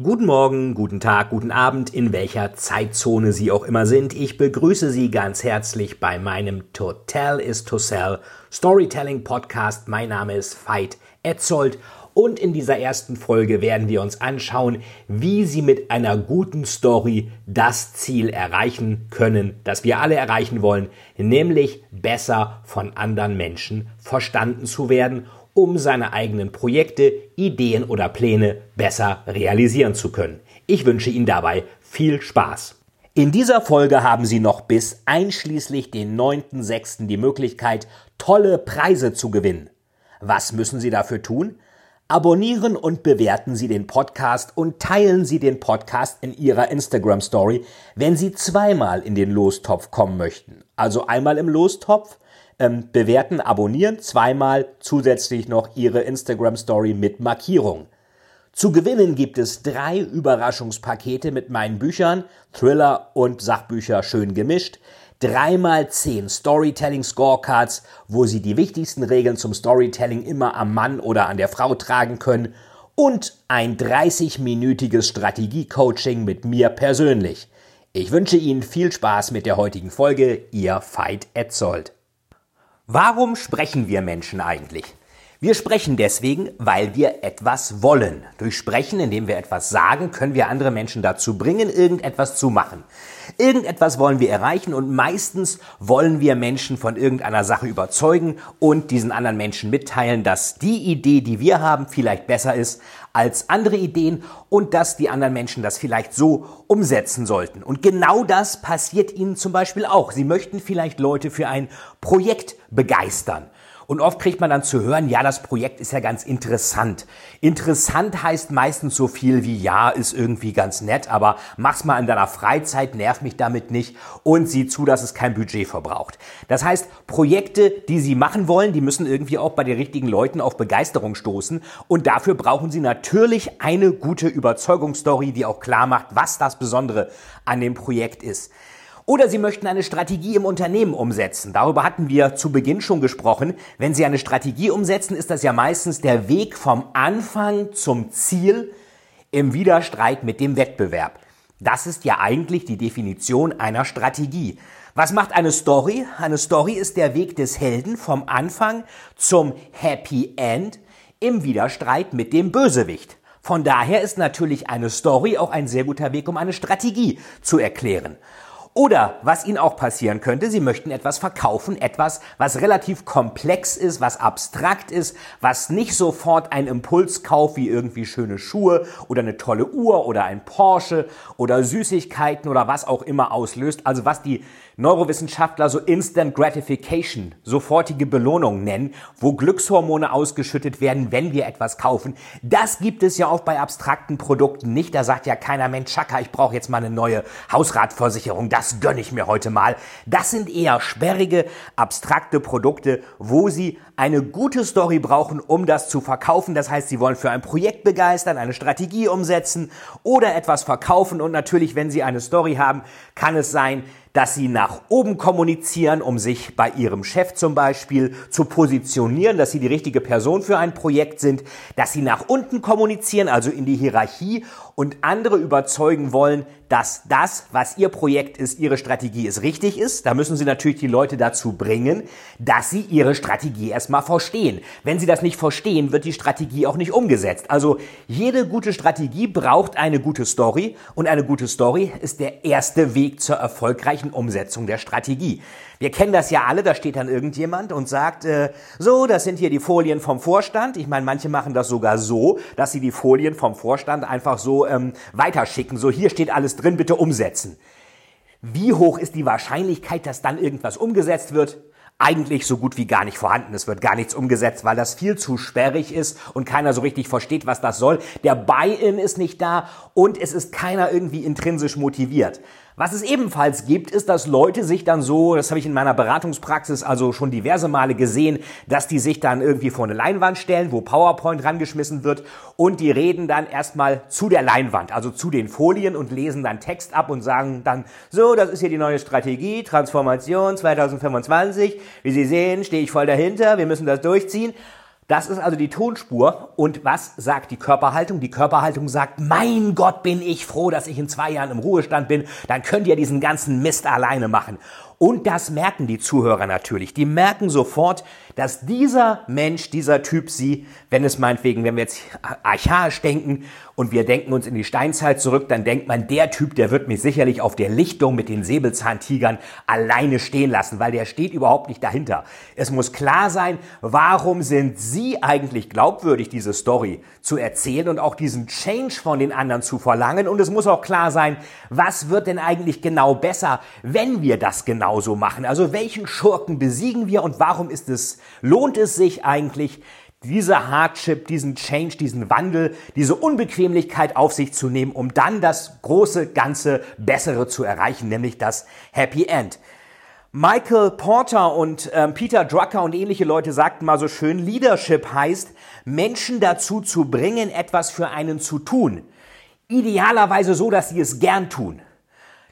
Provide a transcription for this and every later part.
Guten Morgen, guten Tag, guten Abend, in welcher Zeitzone Sie auch immer sind. Ich begrüße Sie ganz herzlich bei meinem Total is to Sell Storytelling Podcast. Mein Name ist Veit Etzold und in dieser ersten Folge werden wir uns anschauen, wie Sie mit einer guten Story das Ziel erreichen können, das wir alle erreichen wollen, nämlich besser von anderen Menschen verstanden zu werden, um seine eigenen Projekte, Ideen oder Pläne besser realisieren zu können. Ich wünsche Ihnen dabei viel Spaß. In dieser Folge haben Sie noch bis einschließlich den 9.6. die Möglichkeit, tolle Preise zu gewinnen. Was müssen Sie dafür tun? Abonnieren und bewerten Sie den Podcast und teilen Sie den Podcast in Ihrer Instagram Story, wenn Sie zweimal in den Lostopf kommen möchten. Also einmal im Lostopf, ähm, bewerten, abonnieren, zweimal zusätzlich noch Ihre Instagram Story mit Markierung. Zu gewinnen gibt es drei Überraschungspakete mit meinen Büchern, Thriller und Sachbücher schön gemischt dreimal zehn Storytelling Scorecards, wo Sie die wichtigsten Regeln zum Storytelling immer am Mann oder an der Frau tragen können und ein 30-minütiges Strategie-Coaching mit mir persönlich. Ich wünsche Ihnen viel Spaß mit der heutigen Folge, Ihr Veit Etzold. Warum sprechen wir Menschen eigentlich? Wir sprechen deswegen, weil wir etwas wollen. Durch Sprechen, indem wir etwas sagen, können wir andere Menschen dazu bringen, irgendetwas zu machen. Irgendetwas wollen wir erreichen und meistens wollen wir Menschen von irgendeiner Sache überzeugen und diesen anderen Menschen mitteilen, dass die Idee, die wir haben, vielleicht besser ist als andere Ideen und dass die anderen Menschen das vielleicht so umsetzen sollten. Und genau das passiert ihnen zum Beispiel auch. Sie möchten vielleicht Leute für ein Projekt begeistern. Und oft kriegt man dann zu hören, ja, das Projekt ist ja ganz interessant. Interessant heißt meistens so viel wie, ja, ist irgendwie ganz nett, aber mach's mal in deiner Freizeit, nerv mich damit nicht und sieh zu, dass es kein Budget verbraucht. Das heißt, Projekte, die Sie machen wollen, die müssen irgendwie auch bei den richtigen Leuten auf Begeisterung stoßen und dafür brauchen Sie natürlich eine gute Überzeugungsstory, die auch klar macht, was das Besondere an dem Projekt ist. Oder Sie möchten eine Strategie im Unternehmen umsetzen. Darüber hatten wir zu Beginn schon gesprochen. Wenn Sie eine Strategie umsetzen, ist das ja meistens der Weg vom Anfang zum Ziel im Widerstreit mit dem Wettbewerb. Das ist ja eigentlich die Definition einer Strategie. Was macht eine Story? Eine Story ist der Weg des Helden vom Anfang zum Happy End im Widerstreit mit dem Bösewicht. Von daher ist natürlich eine Story auch ein sehr guter Weg, um eine Strategie zu erklären. Oder was Ihnen auch passieren könnte, Sie möchten etwas verkaufen, etwas, was relativ komplex ist, was abstrakt ist, was nicht sofort ein Impulskauf wie irgendwie schöne Schuhe oder eine tolle Uhr oder ein Porsche oder Süßigkeiten oder was auch immer auslöst. Also was die Neurowissenschaftler so Instant Gratification, sofortige Belohnung nennen, wo Glückshormone ausgeschüttet werden, wenn wir etwas kaufen. Das gibt es ja auch bei abstrakten Produkten nicht. Da sagt ja keiner, Mensch, Chaka, ich brauche jetzt mal eine neue Hausratversicherung. Das gönne ich mir heute mal. Das sind eher sperrige, abstrakte Produkte, wo sie eine gute Story brauchen, um das zu verkaufen. Das heißt, sie wollen für ein Projekt begeistern, eine Strategie umsetzen oder etwas verkaufen. Und natürlich, wenn sie eine Story haben, kann es sein, dass sie nach oben kommunizieren, um sich bei ihrem Chef zum Beispiel zu positionieren, dass sie die richtige Person für ein Projekt sind, dass sie nach unten kommunizieren, also in die Hierarchie und andere überzeugen wollen, dass das, was ihr Projekt ist, ihre Strategie ist, richtig ist. Da müssen sie natürlich die Leute dazu bringen, dass sie ihre Strategie erstmal verstehen. Wenn sie das nicht verstehen, wird die Strategie auch nicht umgesetzt. Also jede gute Strategie braucht eine gute Story und eine gute Story ist der erste Weg zur erfolgreichen Umsetzung der Strategie. Wir kennen das ja alle, da steht dann irgendjemand und sagt, äh, so, das sind hier die Folien vom Vorstand. Ich meine, manche machen das sogar so, dass sie die Folien vom Vorstand einfach so ähm, weiterschicken. So, hier steht alles drin, bitte umsetzen. Wie hoch ist die Wahrscheinlichkeit, dass dann irgendwas umgesetzt wird? eigentlich so gut wie gar nicht vorhanden. Es wird gar nichts umgesetzt, weil das viel zu sperrig ist und keiner so richtig versteht, was das soll. Der Buy-in ist nicht da und es ist keiner irgendwie intrinsisch motiviert. Was es ebenfalls gibt, ist, dass Leute sich dann so, das habe ich in meiner Beratungspraxis also schon diverse Male gesehen, dass die sich dann irgendwie vor eine Leinwand stellen, wo PowerPoint rangeschmissen wird und die reden dann erstmal zu der Leinwand, also zu den Folien und lesen dann Text ab und sagen dann, so, das ist hier die neue Strategie, Transformation 2025. Wie Sie sehen, stehe ich voll dahinter, wir müssen das durchziehen. Das ist also die Tonspur. Und was sagt die Körperhaltung? Die Körperhaltung sagt, mein Gott, bin ich froh, dass ich in zwei Jahren im Ruhestand bin. Dann könnt ihr diesen ganzen Mist alleine machen. Und das merken die Zuhörer natürlich. Die merken sofort, dass dieser Mensch, dieser Typ sie, wenn es meinetwegen, wenn wir jetzt archaisch denken und wir denken uns in die Steinzeit zurück, dann denkt man, der Typ, der wird mich sicherlich auf der Lichtung mit den Säbelzahntigern alleine stehen lassen, weil der steht überhaupt nicht dahinter. Es muss klar sein, warum sind Sie eigentlich glaubwürdig, diese Story zu erzählen und auch diesen Change von den anderen zu verlangen. Und es muss auch klar sein, was wird denn eigentlich genau besser, wenn wir das genauso machen. Also welchen Schurken besiegen wir und warum ist es lohnt es sich eigentlich, diese Hardship, diesen Change, diesen Wandel, diese Unbequemlichkeit auf sich zu nehmen, um dann das große, ganze Bessere zu erreichen, nämlich das Happy End. Michael Porter und ähm, Peter Drucker und ähnliche Leute sagten mal so schön, Leadership heißt, Menschen dazu zu bringen, etwas für einen zu tun. Idealerweise so, dass sie es gern tun.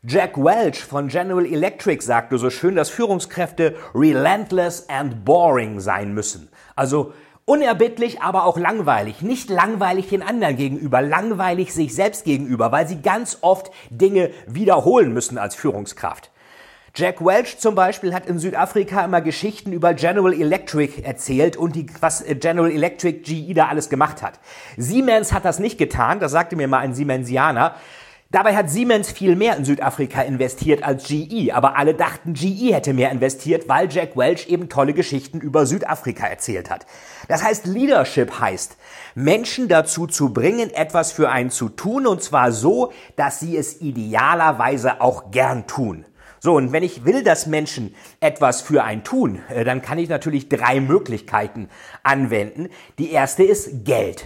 Jack Welch von General Electric sagte so schön, dass Führungskräfte relentless and boring sein müssen. Also unerbittlich, aber auch langweilig. Nicht langweilig den anderen gegenüber, langweilig sich selbst gegenüber, weil sie ganz oft Dinge wiederholen müssen als Führungskraft. Jack Welch zum Beispiel hat in Südafrika immer Geschichten über General Electric erzählt und die, was General Electric GE da alles gemacht hat. Siemens hat das nicht getan, das sagte mir mal ein Siemensianer. Dabei hat Siemens viel mehr in Südafrika investiert als GE, aber alle dachten, GE hätte mehr investiert, weil Jack Welch eben tolle Geschichten über Südafrika erzählt hat. Das heißt, Leadership heißt, Menschen dazu zu bringen, etwas für einen zu tun, und zwar so, dass sie es idealerweise auch gern tun. So, und wenn ich will, dass Menschen etwas für einen tun, äh, dann kann ich natürlich drei Möglichkeiten anwenden. Die erste ist Geld.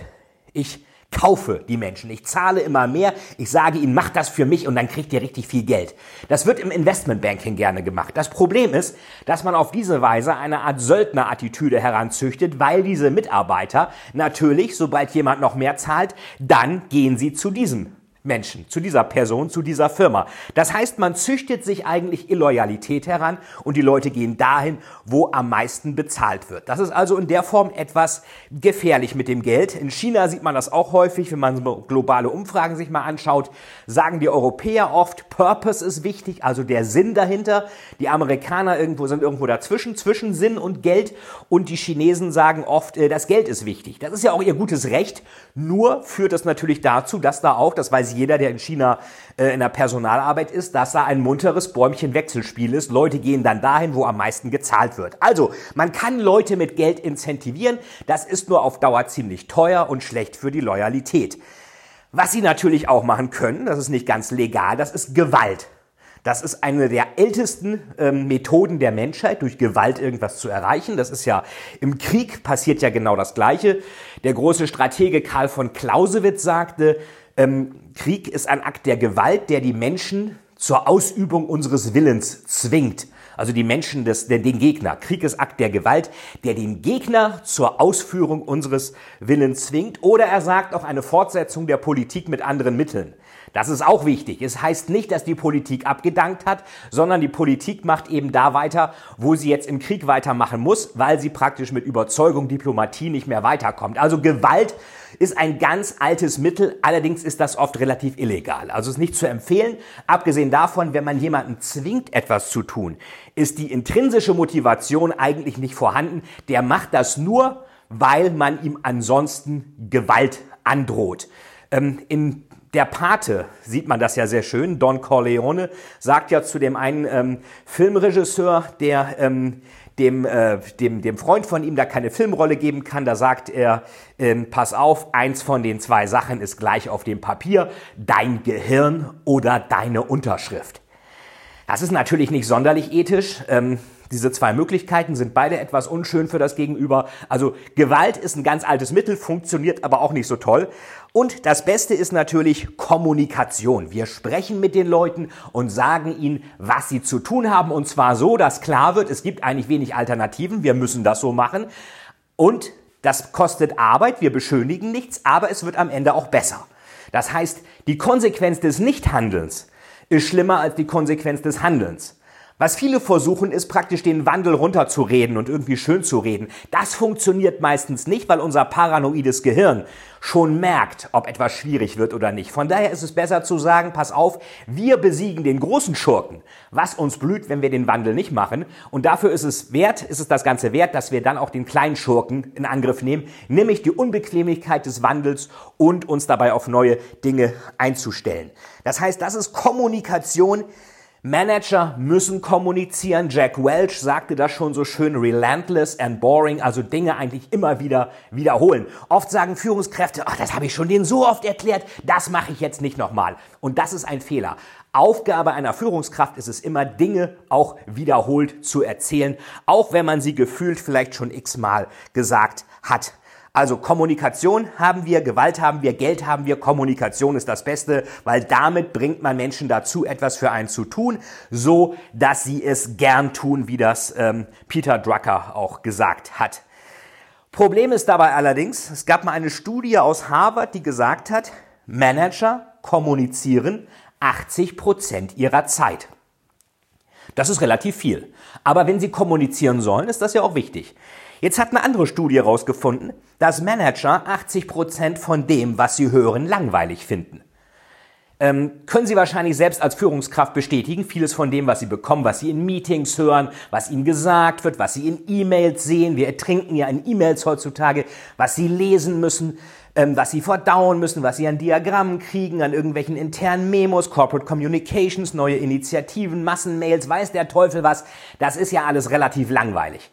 Ich kaufe die Menschen. Ich zahle immer mehr. Ich sage ihnen, mach das für mich und dann kriegt ihr richtig viel Geld. Das wird im Investmentbanking gerne gemacht. Das Problem ist, dass man auf diese Weise eine Art Söldnerattitüde heranzüchtet, weil diese Mitarbeiter natürlich, sobald jemand noch mehr zahlt, dann gehen sie zu diesem Menschen, zu dieser Person, zu dieser Firma. Das heißt, man züchtet sich eigentlich Illoyalität heran und die Leute gehen dahin, wo am meisten bezahlt wird. Das ist also in der Form etwas gefährlich mit dem Geld. In China sieht man das auch häufig, wenn man globale Umfragen sich mal anschaut, sagen die Europäer oft, Purpose ist wichtig, also der Sinn dahinter. Die Amerikaner irgendwo sind irgendwo dazwischen, zwischen Sinn und Geld und die Chinesen sagen oft, äh, das Geld ist wichtig. Das ist ja auch ihr gutes Recht, nur führt das natürlich dazu, dass da auch, das weiß weiß jeder, der in China äh, in der Personalarbeit ist, dass da ein munteres Bäumchen-Wechselspiel ist. Leute gehen dann dahin, wo am meisten gezahlt wird. Also, man kann Leute mit Geld incentivieren. Das ist nur auf Dauer ziemlich teuer und schlecht für die Loyalität. Was sie natürlich auch machen können, das ist nicht ganz legal, das ist Gewalt. Das ist eine der ältesten ähm, Methoden der Menschheit, durch Gewalt irgendwas zu erreichen. Das ist ja im Krieg passiert ja genau das Gleiche. Der große Stratege Karl von Clausewitz sagte, ähm, Krieg ist ein Akt der Gewalt, der die Menschen zur Ausübung unseres Willens zwingt. Also die Menschen, des, den Gegner. Krieg ist Akt der Gewalt, der den Gegner zur Ausführung unseres Willens zwingt. Oder er sagt auch eine Fortsetzung der Politik mit anderen Mitteln. Das ist auch wichtig. Es heißt nicht, dass die Politik abgedankt hat, sondern die Politik macht eben da weiter, wo sie jetzt im Krieg weitermachen muss, weil sie praktisch mit Überzeugung, Diplomatie nicht mehr weiterkommt. Also Gewalt ist ein ganz altes Mittel, allerdings ist das oft relativ illegal. Also ist nicht zu empfehlen. Abgesehen davon, wenn man jemanden zwingt, etwas zu tun, ist die intrinsische Motivation eigentlich nicht vorhanden. Der macht das nur, weil man ihm ansonsten Gewalt androht. Ähm, in der Pate sieht man das ja sehr schön. Don Corleone sagt ja zu dem einen ähm, Filmregisseur, der ähm, dem, äh, dem, dem Freund von ihm da keine Filmrolle geben kann. Da sagt er, ähm, pass auf, eins von den zwei Sachen ist gleich auf dem Papier, dein Gehirn oder deine Unterschrift. Das ist natürlich nicht sonderlich ethisch. Ähm, Diese zwei Möglichkeiten sind beide etwas unschön für das Gegenüber. Also Gewalt ist ein ganz altes Mittel, funktioniert aber auch nicht so toll. Und das Beste ist natürlich Kommunikation. Wir sprechen mit den Leuten und sagen ihnen, was sie zu tun haben. Und zwar so, dass klar wird, es gibt eigentlich wenig Alternativen. Wir müssen das so machen. Und das kostet Arbeit. Wir beschönigen nichts, aber es wird am Ende auch besser. Das heißt, die Konsequenz des Nichthandelns ist schlimmer als die Konsequenz des Handelns. Was viele versuchen, ist praktisch den Wandel runterzureden und irgendwie schön zu reden. Das funktioniert meistens nicht, weil unser paranoides Gehirn schon merkt, ob etwas schwierig wird oder nicht. Von daher ist es besser zu sagen, pass auf, wir besiegen den großen Schurken. Was uns blüht, wenn wir den Wandel nicht machen. Und dafür ist es wert, ist es das Ganze wert, dass wir dann auch den kleinen Schurken in Angriff nehmen, nämlich die Unbequemlichkeit des Wandels und uns dabei auf neue Dinge einzustellen. Das heißt, das ist Kommunikation, Manager müssen kommunizieren. Jack Welch sagte das schon so schön, relentless and boring, also Dinge eigentlich immer wieder wiederholen. Oft sagen Führungskräfte, ach, das habe ich schon denen so oft erklärt, das mache ich jetzt nicht nochmal. Und das ist ein Fehler. Aufgabe einer Führungskraft ist es immer, Dinge auch wiederholt zu erzählen, auch wenn man sie gefühlt vielleicht schon x-mal gesagt hat. Also Kommunikation haben wir, Gewalt haben wir, Geld haben wir, Kommunikation ist das Beste, weil damit bringt man Menschen dazu, etwas für einen zu tun, so dass sie es gern tun, wie das ähm, Peter Drucker auch gesagt hat. Problem ist dabei allerdings, es gab mal eine Studie aus Harvard, die gesagt hat, Manager kommunizieren 80 Prozent ihrer Zeit. Das ist relativ viel. Aber wenn sie kommunizieren sollen, ist das ja auch wichtig. Jetzt hat eine andere Studie herausgefunden, dass Manager 80 Prozent von dem, was sie hören, langweilig finden. Ähm, können Sie wahrscheinlich selbst als Führungskraft bestätigen, vieles von dem, was Sie bekommen, was Sie in Meetings hören, was Ihnen gesagt wird, was Sie in E-Mails sehen, wir ertrinken ja in E-Mails heutzutage, was Sie lesen müssen, ähm, was Sie verdauen müssen, was Sie an Diagrammen kriegen, an irgendwelchen internen Memos, Corporate Communications, neue Initiativen, Massenmails, weiß der Teufel was, das ist ja alles relativ langweilig.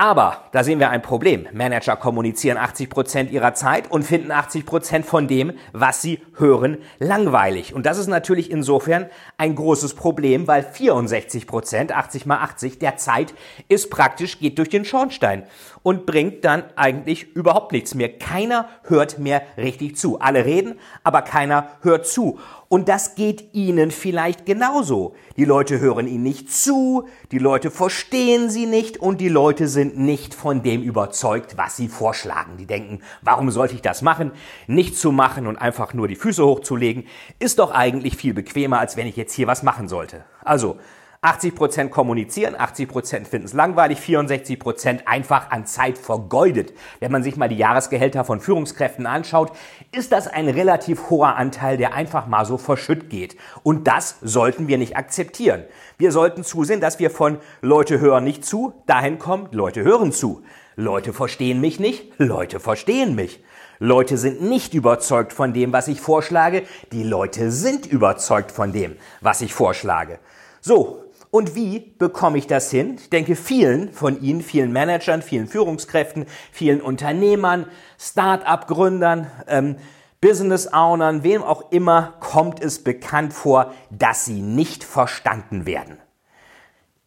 Aber da sehen wir ein Problem. Manager kommunizieren 80 Prozent ihrer Zeit und finden 80 Prozent von dem, was sie hören, langweilig. Und das ist natürlich insofern ein großes Problem, weil 64%, Prozent, 80 mal 80 der Zeit ist praktisch, geht durch den Schornstein und bringt dann eigentlich überhaupt nichts mehr. Keiner hört mehr richtig zu. Alle reden, aber keiner hört zu. Und das geht Ihnen vielleicht genauso. Die Leute hören Ihnen nicht zu, die Leute verstehen Sie nicht und die Leute sind nicht von dem überzeugt, was Sie vorschlagen. Die denken, warum sollte ich das machen? Nicht zu machen und einfach nur die Füße hochzulegen, ist doch eigentlich viel bequemer, als wenn ich jetzt hier was machen sollte. Also, 80% kommunizieren, 80% finden es langweilig, 64% einfach an Zeit vergeudet. Wenn man sich mal die Jahresgehälter von Führungskräften anschaut, ist das ein relativ hoher Anteil, der einfach mal so verschütt geht. Und das sollten wir nicht akzeptieren. Wir sollten zusehen, dass wir von Leute hören nicht zu, dahin kommen, Leute hören zu. Leute verstehen mich nicht, Leute verstehen mich. Leute sind nicht überzeugt von dem, was ich vorschlage, die Leute sind überzeugt von dem, was ich vorschlage. So, und wie bekomme ich das hin? Ich denke, vielen von Ihnen, vielen Managern, vielen Führungskräften, vielen Unternehmern, Start-up-Gründern, ähm, Business-Ownern, wem auch immer, kommt es bekannt vor, dass sie nicht verstanden werden.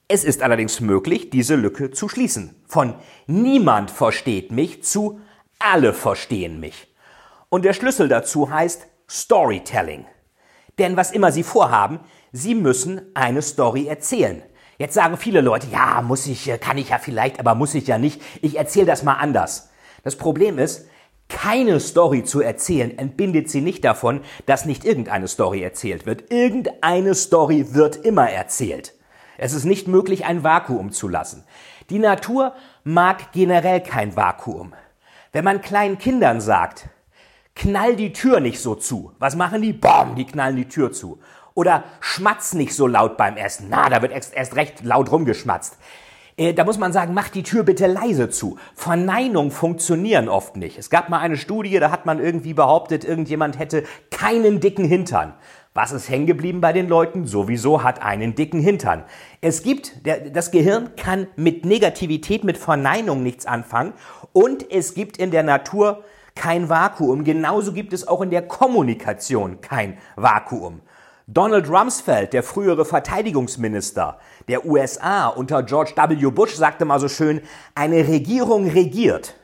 Es ist allerdings möglich, diese Lücke zu schließen. Von niemand versteht mich zu alle verstehen mich. Und der Schlüssel dazu heißt Storytelling. Denn was immer Sie vorhaben, Sie müssen eine Story erzählen. Jetzt sagen viele Leute, ja, muss ich, äh, kann ich ja vielleicht, aber muss ich ja nicht. Ich erzähle das mal anders. Das Problem ist, keine Story zu erzählen entbindet sie nicht davon, dass nicht irgendeine Story erzählt wird. Irgendeine Story wird immer erzählt. Es ist nicht möglich, ein Vakuum zu lassen. Die Natur mag generell kein Vakuum. Wenn man kleinen Kindern sagt, knall die Tür nicht so zu, was machen die? Bom, die knallen die Tür zu. Oder schmatz nicht so laut beim Essen. Na, da wird erst, erst recht laut rumgeschmatzt. Äh, da muss man sagen, mach die Tür bitte leise zu. Verneinungen funktionieren oft nicht. Es gab mal eine Studie, da hat man irgendwie behauptet, irgendjemand hätte keinen dicken Hintern. Was ist hängen geblieben bei den Leuten? Sowieso hat einen dicken Hintern. Es gibt, der, das Gehirn kann mit Negativität, mit Verneinung nichts anfangen und es gibt in der Natur kein Vakuum. Genauso gibt es auch in der Kommunikation kein Vakuum. Donald Rumsfeld, der frühere Verteidigungsminister der USA unter George W. Bush, sagte mal so schön, eine Regierung regiert.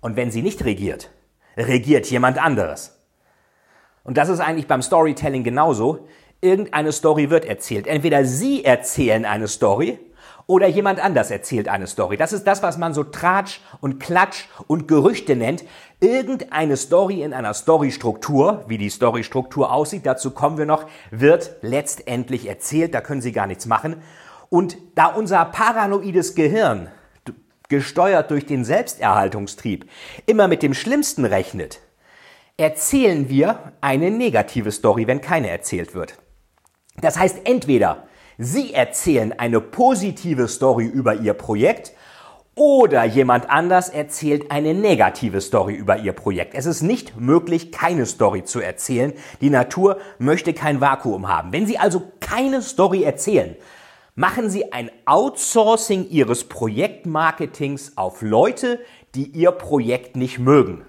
Und wenn sie nicht regiert, regiert jemand anderes. Und das ist eigentlich beim Storytelling genauso. Irgendeine Story wird erzählt. Entweder Sie erzählen eine Story oder jemand anders erzählt eine Story. Das ist das, was man so Tratsch und Klatsch und Gerüchte nennt. Irgendeine Story in einer Storystruktur, wie die Storystruktur aussieht, dazu kommen wir noch, wird letztendlich erzählt. Da können Sie gar nichts machen. Und da unser paranoides Gehirn, gesteuert durch den Selbsterhaltungstrieb, immer mit dem Schlimmsten rechnet, erzählen wir eine negative Story, wenn keine erzählt wird. Das heißt, entweder Sie erzählen eine positive Story über Ihr Projekt oder jemand anders erzählt eine negative Story über Ihr Projekt. Es ist nicht möglich, keine Story zu erzählen. Die Natur möchte kein Vakuum haben. Wenn Sie also keine Story erzählen, machen Sie ein Outsourcing Ihres Projektmarketings auf Leute, die Ihr Projekt nicht mögen.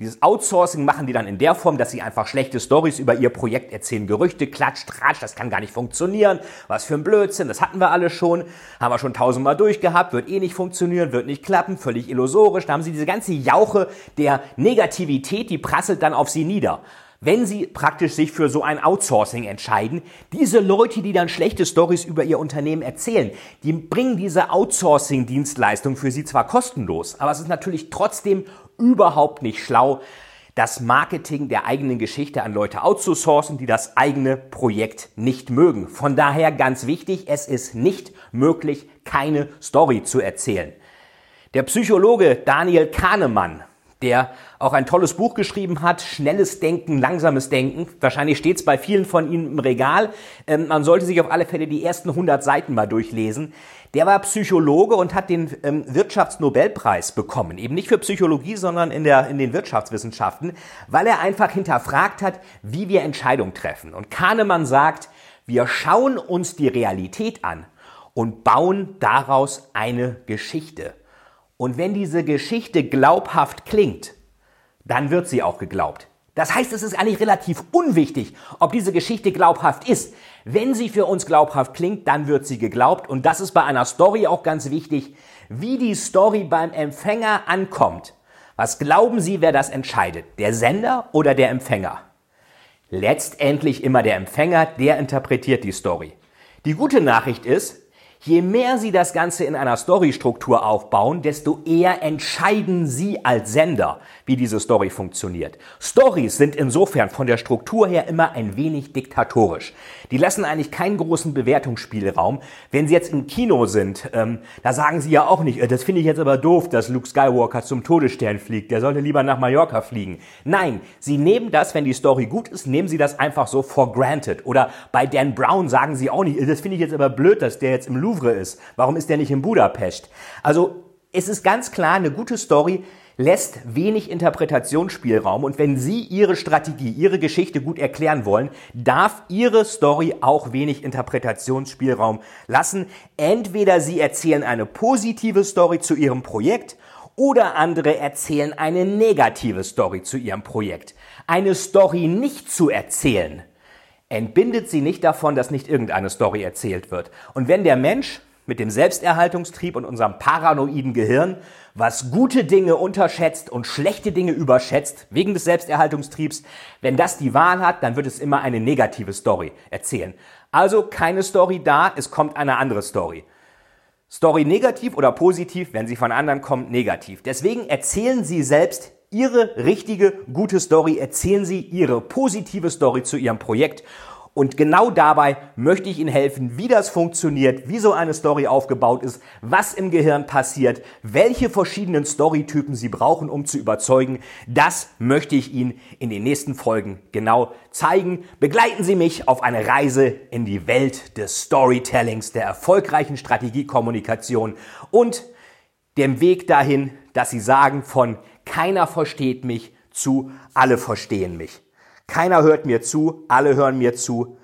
Dieses Outsourcing machen die dann in der Form, dass sie einfach schlechte Stories über ihr Projekt erzählen. Gerüchte, Klatsch, Tratsch, das kann gar nicht funktionieren. Was für ein Blödsinn, das hatten wir alle schon. Haben wir schon tausendmal durchgehabt, wird eh nicht funktionieren, wird nicht klappen, völlig illusorisch. Da haben sie diese ganze Jauche der Negativität, die prasselt dann auf sie nieder wenn Sie praktisch sich für so ein Outsourcing entscheiden, diese Leute, die dann schlechte Stories über Ihr Unternehmen erzählen, die bringen diese Outsourcing-Dienstleistung für Sie zwar kostenlos, aber es ist natürlich trotzdem überhaupt nicht schlau, das Marketing der eigenen Geschichte an Leute outzusourcen, die das eigene Projekt nicht mögen. Von daher ganz wichtig, es ist nicht möglich, keine Story zu erzählen. Der Psychologe Daniel Kahnemann der auch ein tolles Buch geschrieben hat, Schnelles Denken, Langsames Denken. Wahrscheinlich steht es bei vielen von Ihnen im Regal. Ähm, man sollte sich auf alle Fälle die ersten 100 Seiten mal durchlesen. Der war Psychologe und hat den ähm, Wirtschaftsnobelpreis bekommen. Eben nicht für Psychologie, sondern in, der, in den Wirtschaftswissenschaften, weil er einfach hinterfragt hat, wie wir Entscheidungen treffen. Und Kahnemann sagt, wir schauen uns die Realität an und bauen daraus eine Geschichte. Und wenn diese Geschichte glaubhaft klingt, dann wird sie auch geglaubt. Das heißt, es ist eigentlich relativ unwichtig, ob diese Geschichte glaubhaft ist. Wenn sie für uns glaubhaft klingt, dann wird sie geglaubt. Und das ist bei einer Story auch ganz wichtig, wie die Story beim Empfänger ankommt. Was glauben Sie, wer das entscheidet? Der Sender oder der Empfänger? Letztendlich immer der Empfänger, der interpretiert die Story. Die gute Nachricht ist, Je mehr Sie das Ganze in einer Storystruktur aufbauen, desto eher entscheiden Sie als Sender, wie diese Story funktioniert. Stories sind insofern von der Struktur her immer ein wenig diktatorisch. Die lassen eigentlich keinen großen Bewertungsspielraum. Wenn Sie jetzt im Kino sind, ähm, da sagen Sie ja auch nicht, äh, das finde ich jetzt aber doof, dass Luke Skywalker zum Todesstern fliegt, der sollte lieber nach Mallorca fliegen. Nein, Sie nehmen das, wenn die Story gut ist, nehmen Sie das einfach so for granted. Oder bei Dan Brown sagen Sie auch nicht, äh, das finde ich jetzt aber blöd, dass der jetzt im Louvre ist. Warum ist der nicht in Budapest? Also es ist ganz klar, eine gute Story lässt wenig Interpretationsspielraum und wenn Sie Ihre Strategie, Ihre Geschichte gut erklären wollen, darf Ihre Story auch wenig Interpretationsspielraum lassen. Entweder Sie erzählen eine positive Story zu Ihrem Projekt oder andere erzählen eine negative Story zu Ihrem Projekt. Eine Story nicht zu erzählen entbindet sie nicht davon, dass nicht irgendeine Story erzählt wird. Und wenn der Mensch mit dem Selbsterhaltungstrieb und unserem paranoiden Gehirn, was gute Dinge unterschätzt und schlechte Dinge überschätzt, wegen des Selbsterhaltungstriebs, wenn das die Wahl hat, dann wird es immer eine negative Story erzählen. Also keine Story da, es kommt eine andere Story. Story negativ oder positiv, wenn sie von anderen kommt, negativ. Deswegen erzählen Sie selbst Ihre richtige, gute Story, erzählen Sie Ihre positive Story zu Ihrem Projekt. Und genau dabei möchte ich Ihnen helfen, wie das funktioniert, wie so eine Story aufgebaut ist, was im Gehirn passiert, welche verschiedenen Storytypen Sie brauchen, um zu überzeugen. Das möchte ich Ihnen in den nächsten Folgen genau zeigen. Begleiten Sie mich auf eine Reise in die Welt des Storytellings, der erfolgreichen Strategiekommunikation und dem Weg dahin, dass Sie sagen von keiner versteht mich zu, alle verstehen mich. Keiner hört mir zu, alle hören mir zu.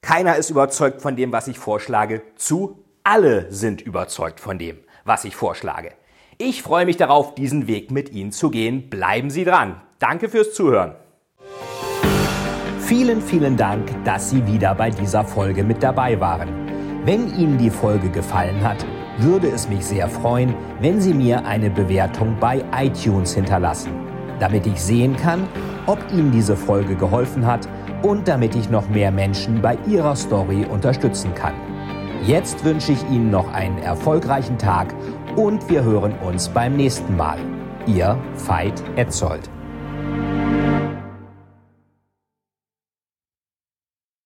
Keiner ist überzeugt von dem, was ich vorschlage, zu, alle sind überzeugt von dem, was ich vorschlage. Ich freue mich darauf, diesen Weg mit Ihnen zu gehen. Bleiben Sie dran. Danke fürs Zuhören. Vielen, vielen Dank, dass Sie wieder bei dieser Folge mit dabei waren. Wenn Ihnen die Folge gefallen hat, würde es mich sehr freuen, wenn Sie mir eine Bewertung bei iTunes hinterlassen, damit ich sehen kann, ob Ihnen diese Folge geholfen hat und damit ich noch mehr Menschen bei ihrer Story unterstützen kann. Jetzt wünsche ich Ihnen noch einen erfolgreichen Tag und wir hören uns beim nächsten Mal. Ihr Veit Etzold.